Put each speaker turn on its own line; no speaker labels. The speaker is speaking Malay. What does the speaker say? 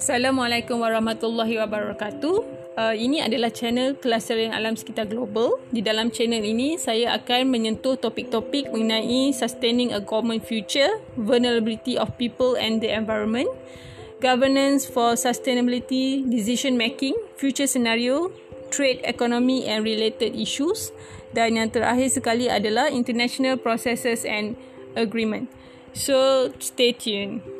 Assalamualaikum warahmatullahi wabarakatuh. Uh, ini adalah channel Kelasarian Alam Sekitar Global. Di dalam channel ini, saya akan menyentuh topik-topik mengenai sustaining a common future, vulnerability of people and the environment, governance for sustainability, decision making, future scenario, trade economy and related issues dan yang terakhir sekali adalah international processes and agreement. So, stay tuned.